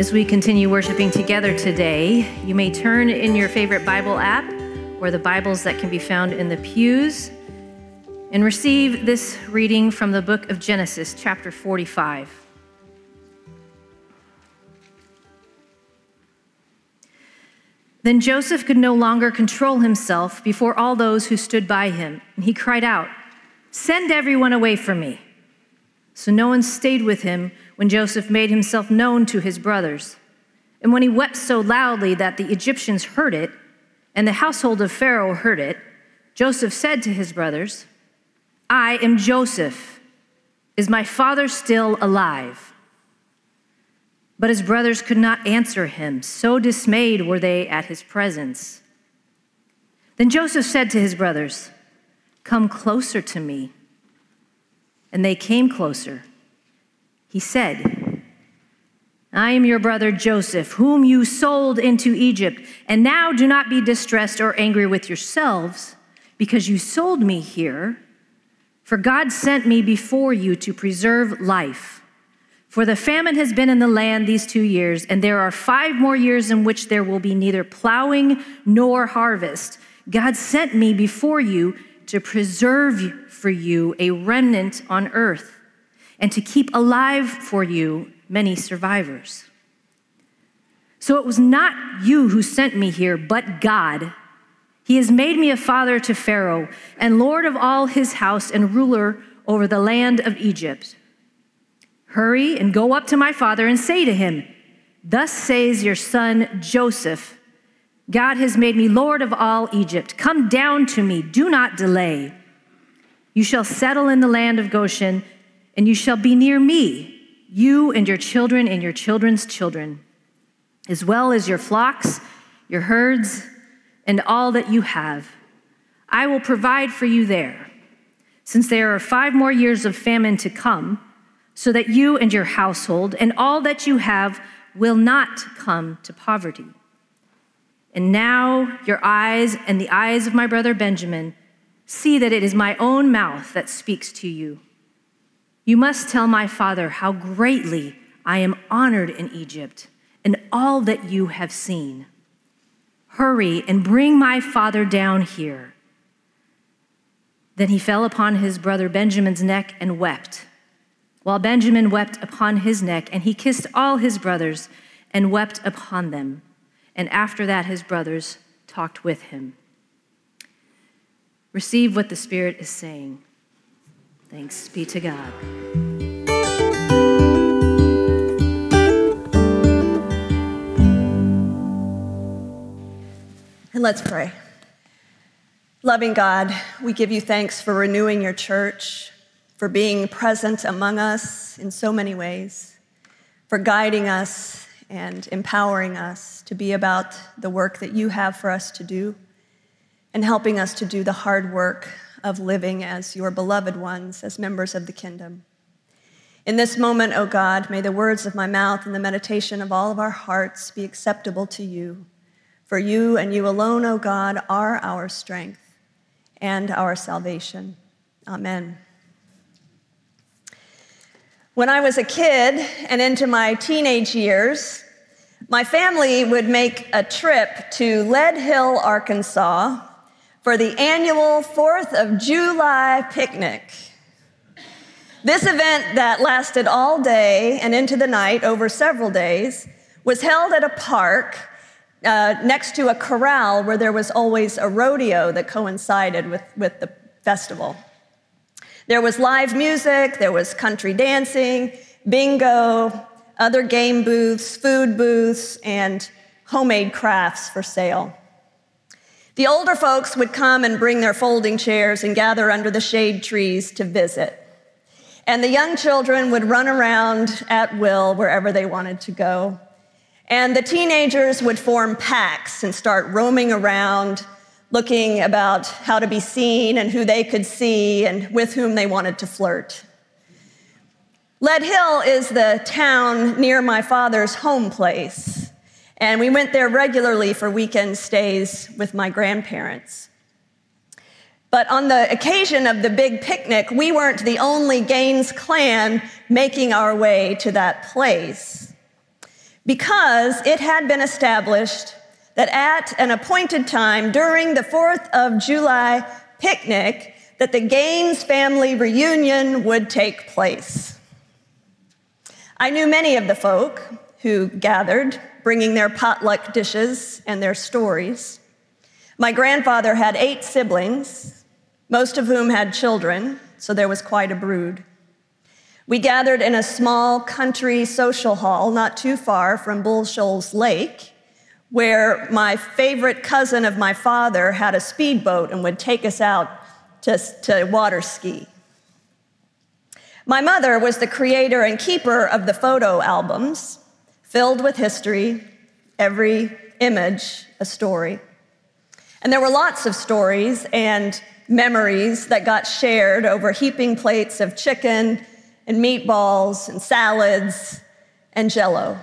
As we continue worshiping together today, you may turn in your favorite Bible app or the Bibles that can be found in the pews and receive this reading from the book of Genesis, chapter 45. Then Joseph could no longer control himself before all those who stood by him, and he cried out, Send everyone away from me. So no one stayed with him when Joseph made himself known to his brothers. And when he wept so loudly that the Egyptians heard it, and the household of Pharaoh heard it, Joseph said to his brothers, I am Joseph. Is my father still alive? But his brothers could not answer him, so dismayed were they at his presence. Then Joseph said to his brothers, Come closer to me. And they came closer. He said, I am your brother Joseph, whom you sold into Egypt. And now do not be distressed or angry with yourselves because you sold me here. For God sent me before you to preserve life. For the famine has been in the land these two years, and there are five more years in which there will be neither plowing nor harvest. God sent me before you to preserve for you a remnant on earth and to keep alive for you many survivors. So it was not you who sent me here, but God. He has made me a father to Pharaoh, and lord of all his house, and ruler over the land of Egypt. Hurry and go up to my father and say to him, Thus says your son Joseph, God has made me lord of all Egypt. Come down to me, do not delay. You shall settle in the land of Goshen and you shall be near me, you and your children and your children's children, as well as your flocks, your herds, and all that you have. I will provide for you there, since there are five more years of famine to come, so that you and your household and all that you have will not come to poverty. And now your eyes and the eyes of my brother Benjamin see that it is my own mouth that speaks to you. You must tell my father how greatly I am honored in Egypt and all that you have seen. Hurry and bring my father down here. Then he fell upon his brother Benjamin's neck and wept, while Benjamin wept upon his neck, and he kissed all his brothers and wept upon them. And after that, his brothers talked with him. Receive what the Spirit is saying. Thanks be to God. And let's pray. Loving God, we give you thanks for renewing your church, for being present among us in so many ways, for guiding us and empowering us to be about the work that you have for us to do, and helping us to do the hard work of living as your beloved ones, as members of the kingdom. In this moment, O God, may the words of my mouth and the meditation of all of our hearts be acceptable to you. For you and you alone, O God, are our strength and our salvation. Amen. When I was a kid and into my teenage years, my family would make a trip to Lead Hill, Arkansas for the annual 4th of July picnic. This event that lasted all day and into the night over several days was held at a park uh, next to a corral where there was always a rodeo that coincided with, with the festival. There was live music, there was country dancing, bingo, other game booths, food booths, and homemade crafts for sale. The older folks would come and bring their folding chairs and gather under the shade trees to visit. And the young children would run around at will wherever they wanted to go. And the teenagers would form packs and start roaming around, looking about how to be seen and who they could see and with whom they wanted to flirt. Lead Hill is the town near my father's home place. And we went there regularly for weekend stays with my grandparents. But on the occasion of the big picnic, we weren't the only Gaines clan making our way to that place. because it had been established that at an appointed time during the 4th of July picnic that the Gaines family reunion would take place. I knew many of the folk who gathered, bringing their potluck dishes and their stories. My grandfather had eight siblings, most of whom had children, so there was quite a brood. We gathered in a small country social hall not too far from Bull Shoals Lake, where my favorite cousin of my father had a speedboat and would take us out to, to water ski. My mother was the creator and keeper of the photo albums, filled with history, every image a story. And there were lots of stories and memories that got shared over heaping plates of chicken and meatballs and salads and jello.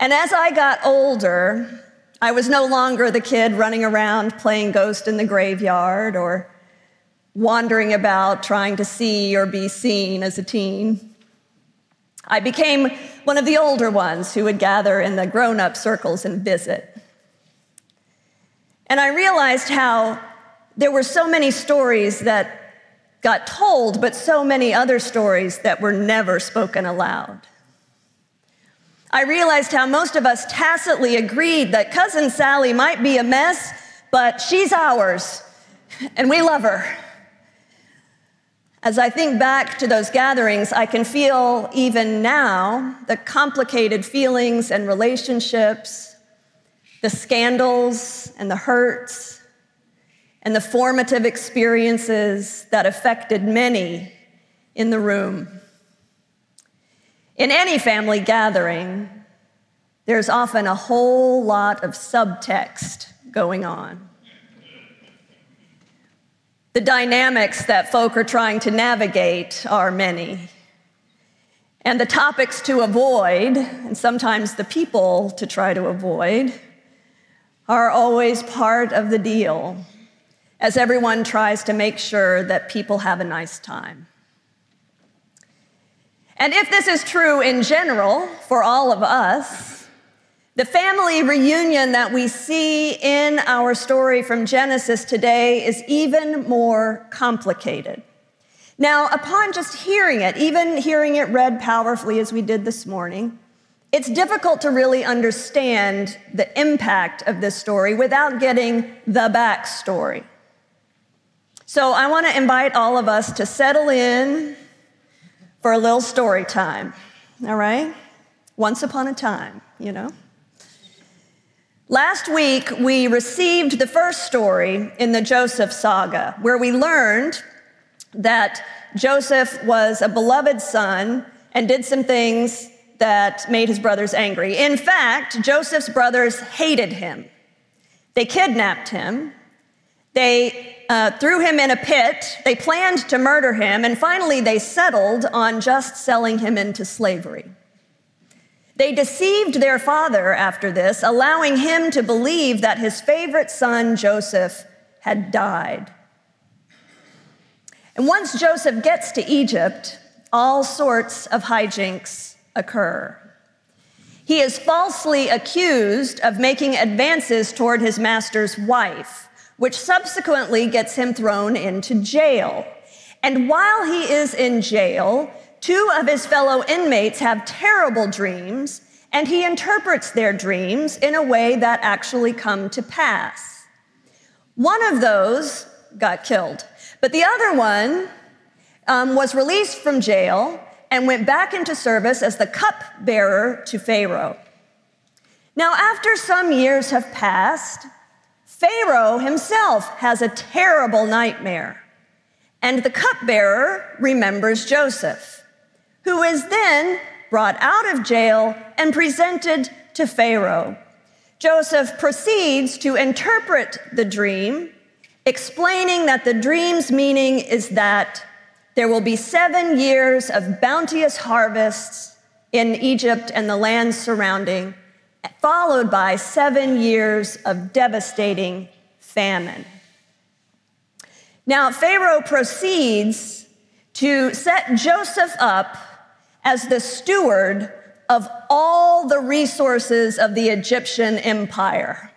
And as I got older, I was no longer the kid running around playing ghost in the graveyard or wandering about trying to see or be seen as a teen. I became one of the older ones who would gather in the grown up circles and visit. And I realized how there were so many stories that got told, but so many other stories that were never spoken aloud. I realized how most of us tacitly agreed that Cousin Sally might be a mess, but she's ours, and we love her. As I think back to those gatherings, I can feel even now the complicated feelings and relationships, the scandals and the hurts, and the formative experiences that affected many in the room. In any family gathering, there's often a whole lot of subtext going on. The dynamics that folk are trying to navigate are many. And the topics to avoid, and sometimes the people to try to avoid, are always part of the deal as everyone tries to make sure that people have a nice time. And if this is true in general for all of us, the family reunion that we see in our story from Genesis today is even more complicated. Now, upon just hearing it, even hearing it read powerfully as we did this morning, it's difficult to really understand the impact of this story without getting the backstory. So I want to invite all of us to settle in for a little story time, all right? Once upon a time, you know? Last week, we received the first story in the Joseph saga, where we learned that Joseph was a beloved son and did some things that made his brothers angry. In fact, Joseph's brothers hated him. They kidnapped him, they uh, threw him in a pit. They planned to murder him, and finally they settled on just selling him into slavery. They deceived their father after this, allowing him to believe that his favorite son, Joseph, had died. And once Joseph gets to Egypt, all sorts of hijinks occur. He is falsely accused of making advances toward his master's wife which subsequently gets him thrown into jail. And while he is in jail, two of his fellow inmates have terrible dreams, and he interprets their dreams in a way that actually come to pass. One of those got killed, but the other one um, was released from jail and went back into service as the cupbearer to Pharaoh. Now, after some years have passed, Pharaoh himself has a terrible nightmare, and the cupbearer remembers Joseph, who is then brought out of jail and presented to Pharaoh. Joseph proceeds to interpret the dream, explaining that the dream's meaning is that there will be seven years of bounteous harvests in Egypt and the lands surrounding followed by seven years of devastating famine. Now, Pharaoh proceeds to set Joseph up as the steward of all the resources of the Egyptian empire.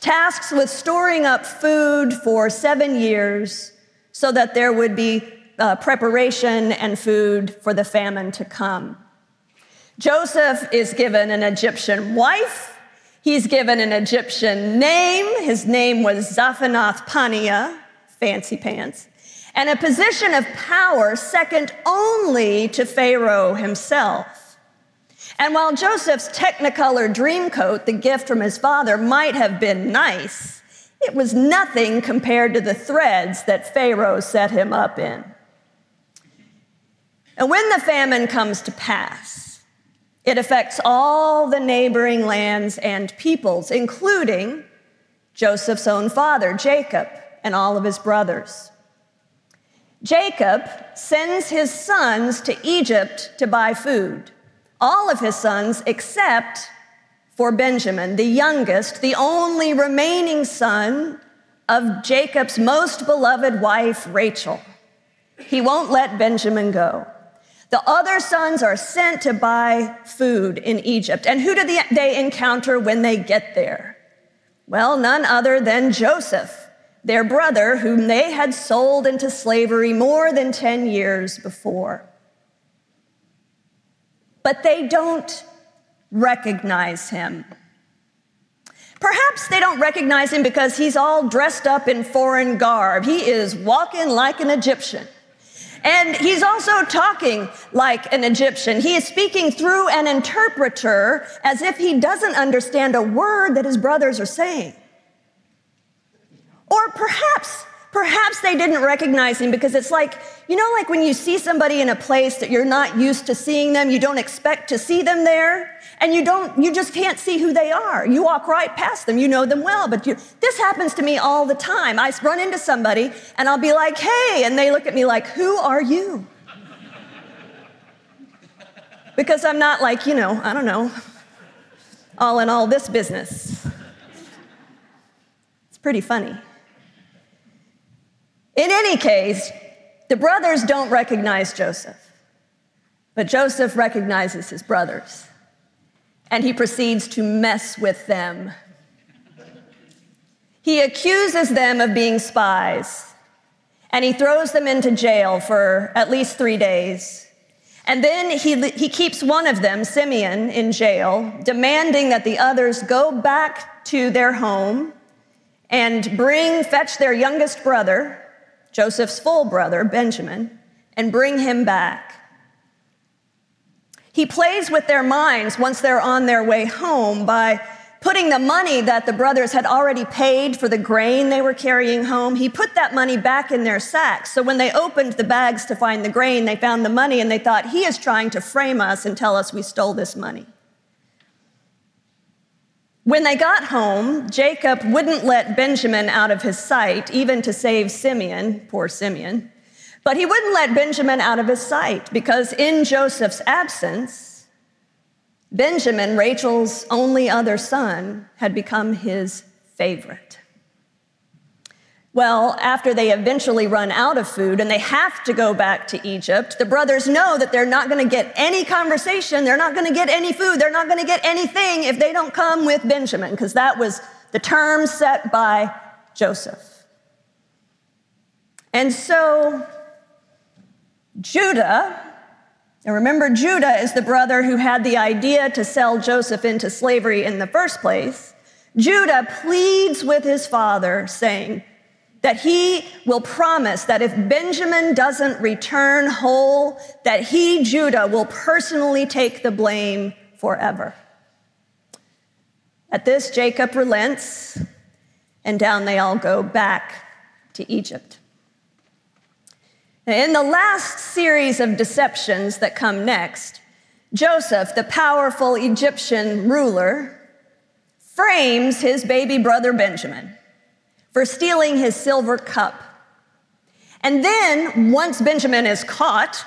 Tasks with storing up food for seven years so that there would be uh, preparation and food for the famine to come. Joseph is given an Egyptian wife. He's given an Egyptian name. His name was Zaphanath Paneah, fancy pants, and a position of power second only to Pharaoh himself. And while Joseph's technicolor dream coat, the gift from his father, might have been nice, it was nothing compared to the threads that Pharaoh set him up in. And when the famine comes to pass, it affects all the neighboring lands and peoples, including Joseph's own father, Jacob, and all of his brothers. Jacob sends his sons to Egypt to buy food, all of his sons except for Benjamin, the youngest, the only remaining son of Jacob's most beloved wife, Rachel. He won't let Benjamin go. The other sons are sent to buy food in Egypt. And who do they encounter when they get there? Well, none other than Joseph, their brother, whom they had sold into slavery more than 10 years before. But they don't recognize him. Perhaps they don't recognize him because he's all dressed up in foreign garb. He is walking like an Egyptian. And he's also talking like an Egyptian. He is speaking through an interpreter as if he doesn't understand a word that his brothers are saying. Or perhaps, perhaps they didn't recognize him because it's like, you know, like when you see somebody in a place that you're not used to seeing them, you don't expect to see them there and you don't you just can't see who they are. You walk right past them you know them well but you, this happens to me all the time. I run into somebody and i'll be like hey and they look at me like who are you? Because i'm not like you know i don't know all in all this business. It's pretty funny in any case the brothers don't recognize joseph but joseph recognizes his brothers and he proceeds to mess with them. He accuses them of being spies, and he throws them into jail for at least three days. And then he, he keeps one of them, Simeon, in jail, demanding that the others go back to their home and bring, fetch their youngest brother, Joseph's full brother, Benjamin, and bring him back. He plays with their minds once they're on their way home by putting the money that the brothers had already paid for the grain they were carrying home, he put that money back in their sacks. So when they opened the bags to find the grain, they found the money and they thought, he is trying to frame us and tell us we stole this money. When they got home, Jacob wouldn't let Benjamin out of his sight, even to save Simeon, poor Simeon. But he wouldn't let Benjamin out of his sight because in Joseph's absence, Benjamin, Rachel's only other son, had become his favorite. Well, after they eventually run out of food and they have to go back to Egypt, the brothers know that they're not going to get any conversation, they're not going to get any food, they're not going to get anything if they don't come with Benjamin, because that was the term set by Joseph. And so Judah, and remember, Judah is the brother who had the idea to sell Joseph into slavery in the first place. Judah pleads with his father, saying that he will promise that if Benjamin doesn't return whole, that he, Judah, will personally take the blame forever. At this, Jacob relents, and down they all go back to Egypt. In the last series of deceptions that come next, Joseph, the powerful Egyptian ruler, frames his baby brother Benjamin for stealing his silver cup. And then, once Benjamin is caught,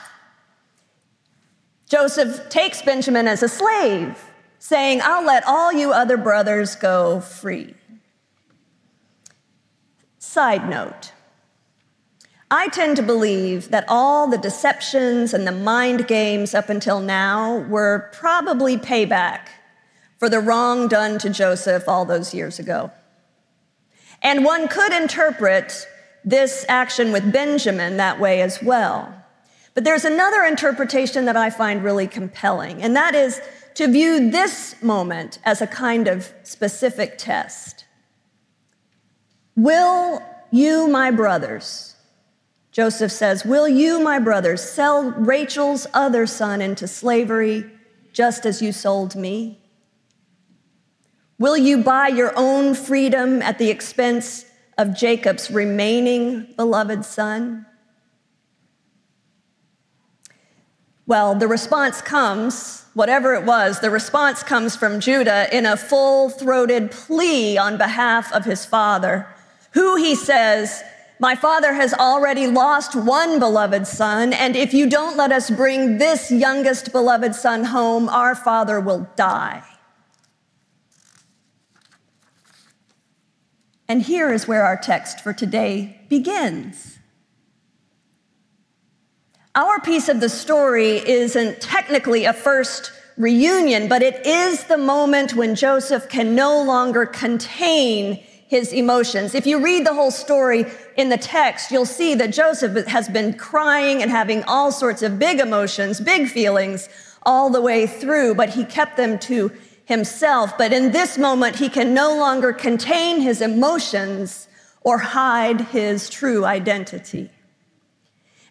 Joseph takes Benjamin as a slave, saying, I'll let all you other brothers go free. Side note I tend to believe that all the deceptions and the mind games up until now were probably payback for the wrong done to Joseph all those years ago. And one could interpret this action with Benjamin that way as well. But there's another interpretation that I find really compelling, and that is to view this moment as a kind of specific test. Will you, my brothers, Joseph says, Will you, my brothers, sell Rachel's other son into slavery just as you sold me? Will you buy your own freedom at the expense of Jacob's remaining beloved son? Well, the response comes, whatever it was, the response comes from Judah in a full throated plea on behalf of his father, who he says, My father has already lost one beloved son, and if you don't let us bring this youngest beloved son home, our father will die. And here is where our text for today begins. Our piece of the story isn't technically a first reunion, but it is the moment when Joseph can no longer contain his emotions. If you read the whole story in the text, you'll see that Joseph has been crying and having all sorts of big emotions, big feelings all the way through, but he kept them to himself. But in this moment, he can no longer contain his emotions or hide his true identity.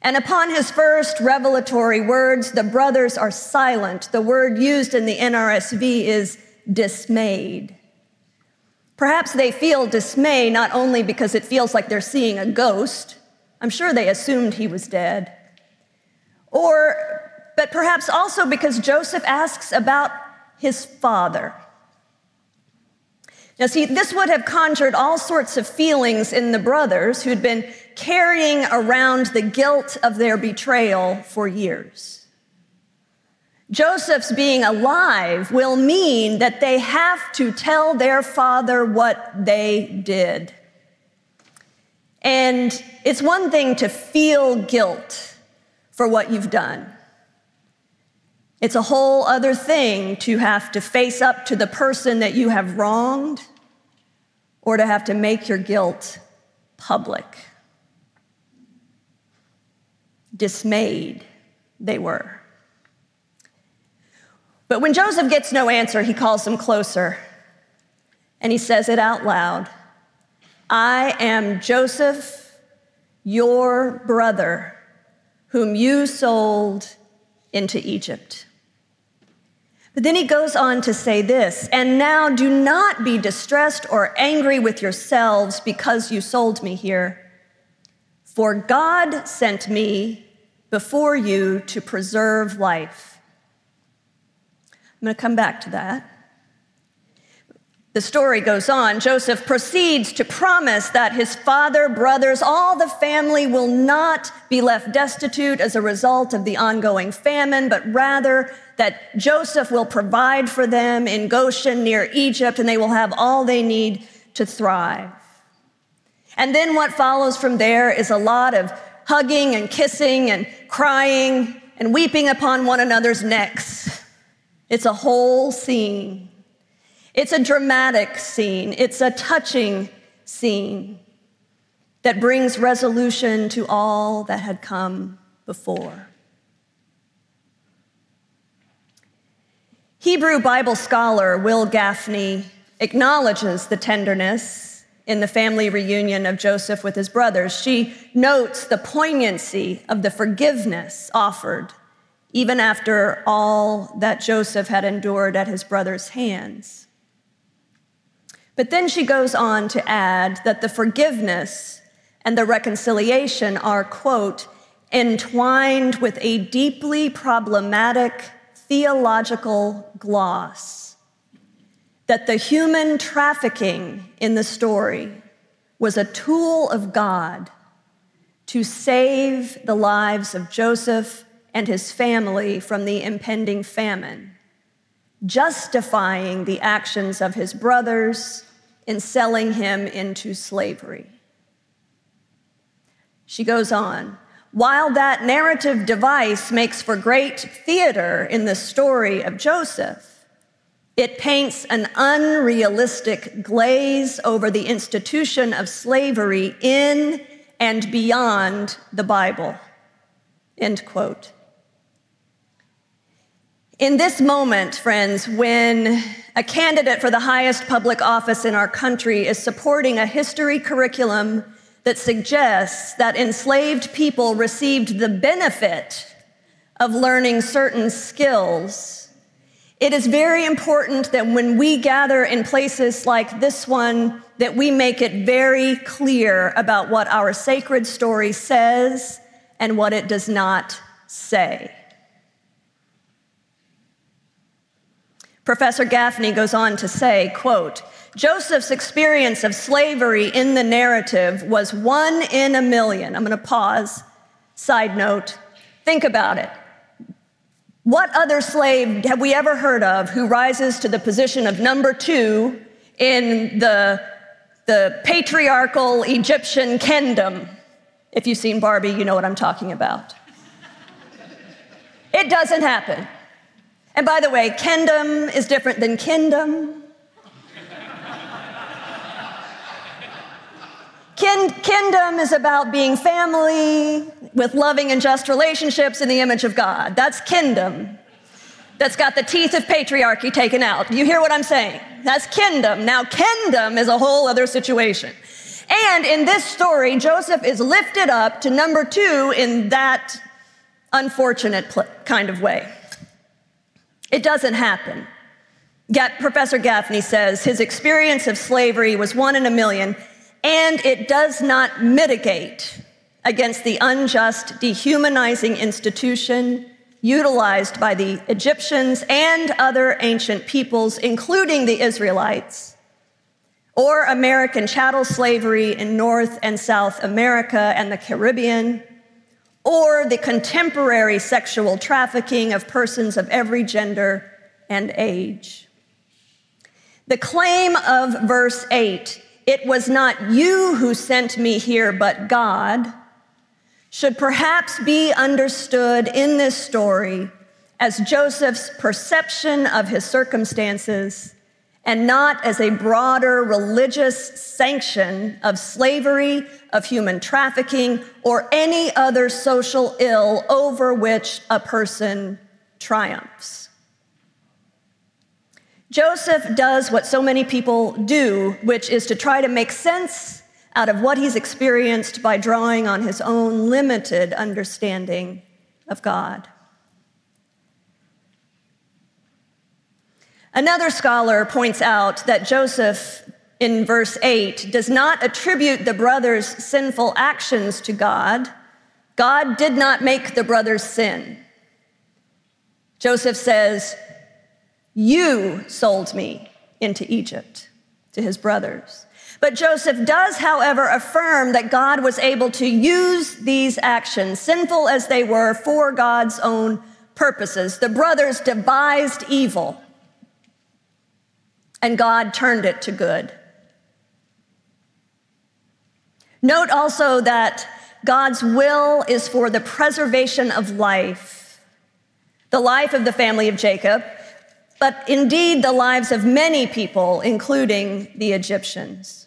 And upon his first revelatory words, the brothers are silent. The word used in the NRSV is dismayed. Perhaps they feel dismay not only because it feels like they're seeing a ghost, I'm sure they assumed he was dead, or, but perhaps also because Joseph asks about his father. Now, see, this would have conjured all sorts of feelings in the brothers who'd been carrying around the guilt of their betrayal for years. Joseph's being alive will mean that they have to tell their father what they did. And it's one thing to feel guilt for what you've done. It's a whole other thing to have to face up to the person that you have wronged or to have to make your guilt public. Dismayed they were. But when Joseph gets no answer, he calls them closer and he says it out loud I am Joseph, your brother, whom you sold into Egypt. But then he goes on to say this, and now do not be distressed or angry with yourselves because you sold me here. For God sent me before you to preserve life. I'm going to come back to that. The story goes on. Joseph proceeds to promise that his father, brothers, all the family will not be left destitute as a result of the ongoing famine, but rather that Joseph will provide for them in Goshen near Egypt and they will have all they need to thrive. And then what follows from there is a lot of hugging and kissing and crying and weeping upon one another's necks. It's a whole scene. It's a dramatic scene, it's a touching scene that brings resolution to all that had come before. Hebrew Bible scholar Wil Gafney acknowledges the tenderness in the family reunion of Joseph with his brothers. She notes the poignancy of the forgiveness offered even after all that Joseph had endured at his brothers' hands. But then she goes on to add that the forgiveness and the reconciliation are, quote, entwined with a deeply problematic theological gloss. That the human trafficking in the story was a tool of God to save the lives of Joseph and his family from the impending famine, justifying the actions of his brothers in selling him into slavery. She goes on, while that narrative device makes for great theater in the story of Joseph, it paints an unrealistic glaze over the institution of slavery in and beyond the Bible. End quote. In this moment, friends, when a candidate for the highest public office in our country is supporting a history curriculum that suggests that enslaved people received the benefit of learning certain skills. It is very important that when we gather in places like this one, that we make it very clear about what our sacred story says and what it does not say. Professor Gafney goes on to say, quote, Joseph's experience of slavery in the narrative was one in a million. I'm going to pause. Side note, think about it. What other slave have we ever heard of who rises to the position of number two in the, the patriarchal Egyptian kingdom? If you've seen Barbie, you know what I'm talking about. it doesn't happen. And by the way, kin-dom is different than kingdom. Kin- kin-dom is about being family with loving and just relationships in the image of God. That's kin-dom. That's got the teeth of patriarchy taken out. You hear what I'm saying? That's kin-dom. Now, kingdom is a whole other situation. And in this story, Joseph is lifted up to number two in that unfortunate kind of way. It doesn't happen. Professor Gafney says his experience of slavery was one in a million, and it does not mitigate against the unjust, dehumanizing institution utilized by the Egyptians and other ancient peoples, including the Israelites, or American chattel slavery in North and South America and the Caribbean, or the contemporary sexual trafficking of persons of every gender and age. The claim of verse 8 it was not you who sent me here, but God, should perhaps be understood in this story as Joseph's perception of his circumstances and not as a broader religious sanction of slavery, of human trafficking, or any other social ill over which a person triumphs. Joseph does what so many people do, which is to try to make sense out of what he's experienced by drawing on his own limited understanding of God. Another scholar points out that Joseph, in verse 8, does not attribute the brothers' sinful actions to God. God did not make the brothers sin. Joseph says, you sold me into Egypt to his brothers. But Joseph does, however, affirm that God was able to use these actions, sinful as they were, for God's own purposes. The brothers devised evil, and God turned it to good. Note also that God's will is for the preservation of life, the life of the family of Jacob, but indeed the lives of many people, including the Egyptians.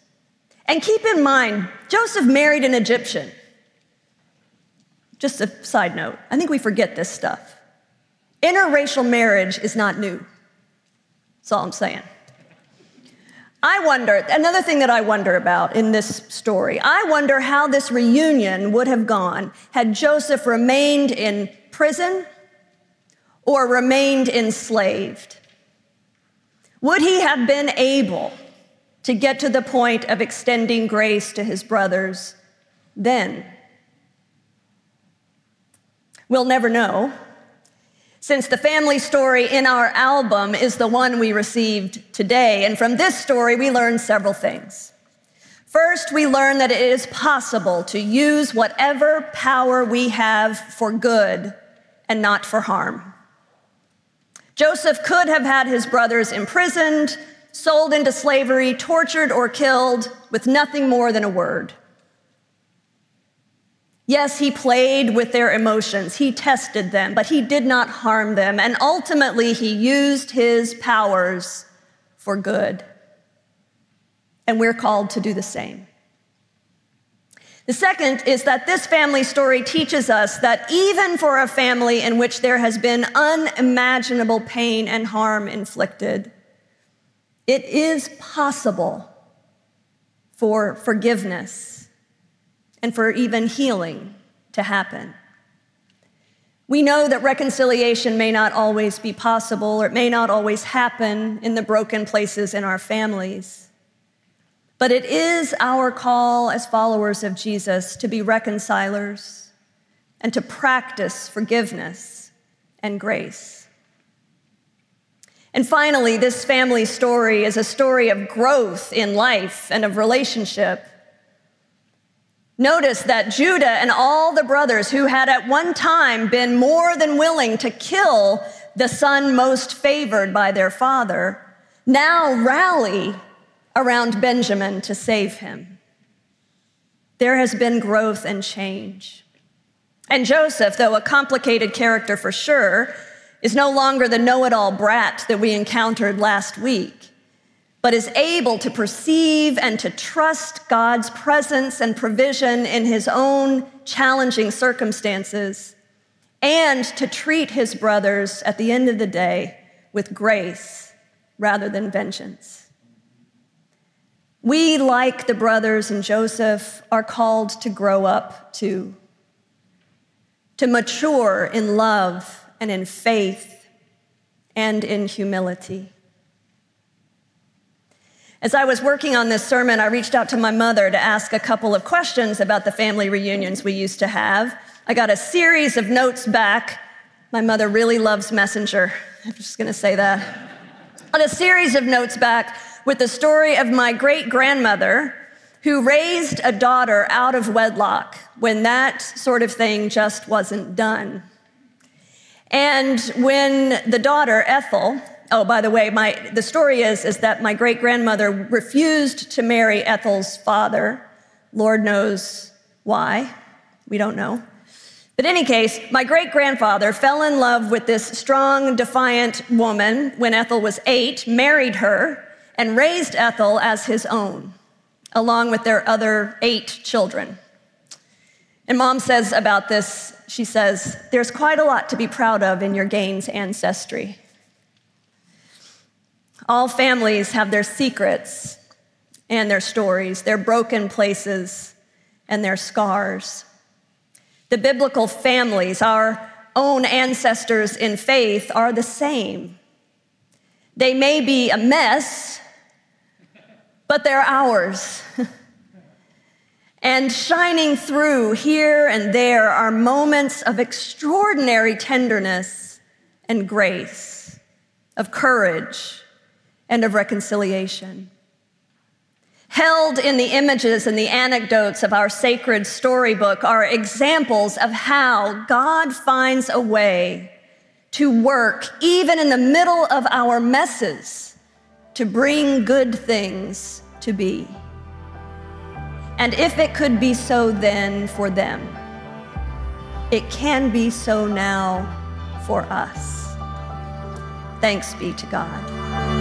And keep in mind, Joseph married an Egyptian. Just a side note, I think we forget this stuff. Interracial marriage is not new. That's all I'm saying. I wonder, another thing that I wonder about in this story, I wonder how this reunion would have gone had Joseph remained in prison or remained enslaved. Would he have been able to get to the point of extending grace to his brothers then? We'll never know, since the family story in our album is the one we received today. And from this story, we learn several things. First, we learn that it is possible to use whatever power we have for good and not for harm. Joseph could have had his brothers imprisoned, sold into slavery, tortured, or killed with nothing more than a word. Yes, he played with their emotions, he tested them, but he did not harm them, and ultimately he used his powers for good. And we're called to do the same. The second is that this family story teaches us that even for a family in which there has been unimaginable pain and harm inflicted, it is possible for forgiveness and for even healing to happen. We know that reconciliation may not always be possible or it may not always happen in the broken places in our families. But it is our call as followers of Jesus to be reconcilers and to practice forgiveness and grace. And finally, this family story is a story of growth in life and of relationship. Notice that Judah and all the brothers who had at one time been more than willing to kill the son most favored by their father now rally around Benjamin to save him. There has been growth and change. And Joseph, though a complicated character for sure, is no longer the know it all brat that we encountered last week, but is able to perceive and to trust God's presence and provision in his own challenging circumstances, and to treat his brothers at the end of the day with grace rather than vengeance. We, like the brothers and Joseph, are called to grow up too, to mature in love and in faith and in humility. As I was working on this sermon, I reached out to my mother to ask a couple of questions about the family reunions we used to have. I got a series of notes back. My mother really loves Messenger. I'm just gonna say that. Got a series of notes back with the story of my great grandmother who raised a daughter out of wedlock when that sort of thing just wasn't done. And when the daughter, Ethel, oh, by the way, my, the story is, is that my great grandmother refused to marry Ethel's father. Lord knows why. We don't know. But in any case, my great grandfather fell in love with this strong, defiant woman when Ethel was eight, married her, and raised Ethel as his own, along with their other eight children. And mom says about this, she says, There's quite a lot to be proud of in your Gaines ancestry. All families have their secrets and their stories, their broken places and their scars. The biblical families, our own ancestors in faith, are the same. They may be a mess, but they're ours. and shining through here and there are moments of extraordinary tenderness and grace, of courage and of reconciliation. Held in the images and the anecdotes of our sacred storybook are examples of how God finds a way to work even in the middle of our messes to bring good things to be. And if it could be so then for them, it can be so now for us. Thanks be to God.